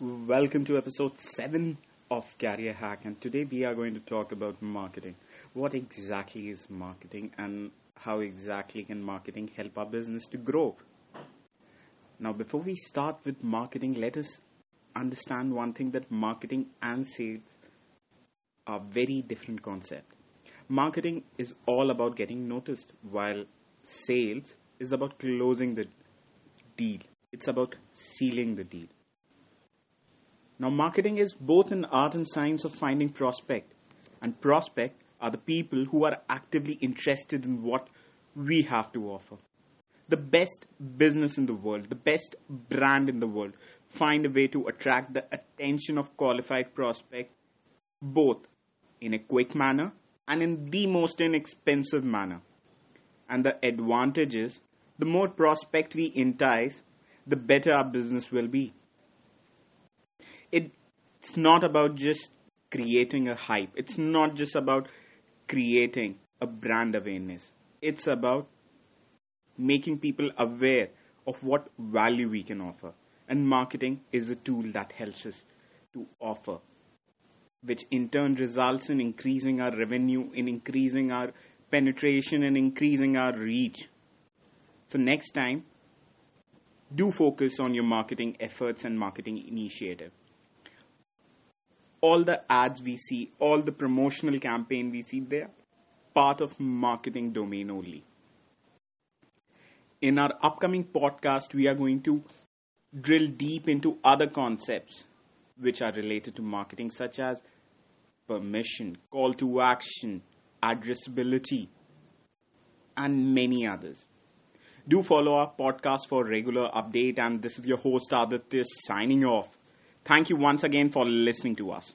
Welcome to episode 7 of Career Hack, and today we are going to talk about marketing. What exactly is marketing, and how exactly can marketing help our business to grow? Now, before we start with marketing, let us understand one thing that marketing and sales are very different concepts. Marketing is all about getting noticed, while sales is about closing the deal. It's about sealing the deal. Now, marketing is both an art and science of finding prospect, and prospect are the people who are actively interested in what we have to offer. The best business in the world, the best brand in the world, find a way to attract the attention of qualified prospect, both in a quick manner and in the most inexpensive manner. And the advantage is, the more prospect we entice, the better our business will be it's not about just creating a hype. It's not just about creating a brand awareness. It's about making people aware of what value we can offer. And marketing is a tool that helps us to offer, which in turn results in increasing our revenue, in increasing our penetration, and increasing our reach. So, next time, do focus on your marketing efforts and marketing initiative all the ads we see, all the promotional campaign we see, they're part of marketing domain only. In our upcoming podcast, we are going to drill deep into other concepts which are related to marketing, such as permission, call to action, addressability, and many others. Do follow our podcast for regular update, and this is your host Aditya signing off. Thank you once again for listening to us.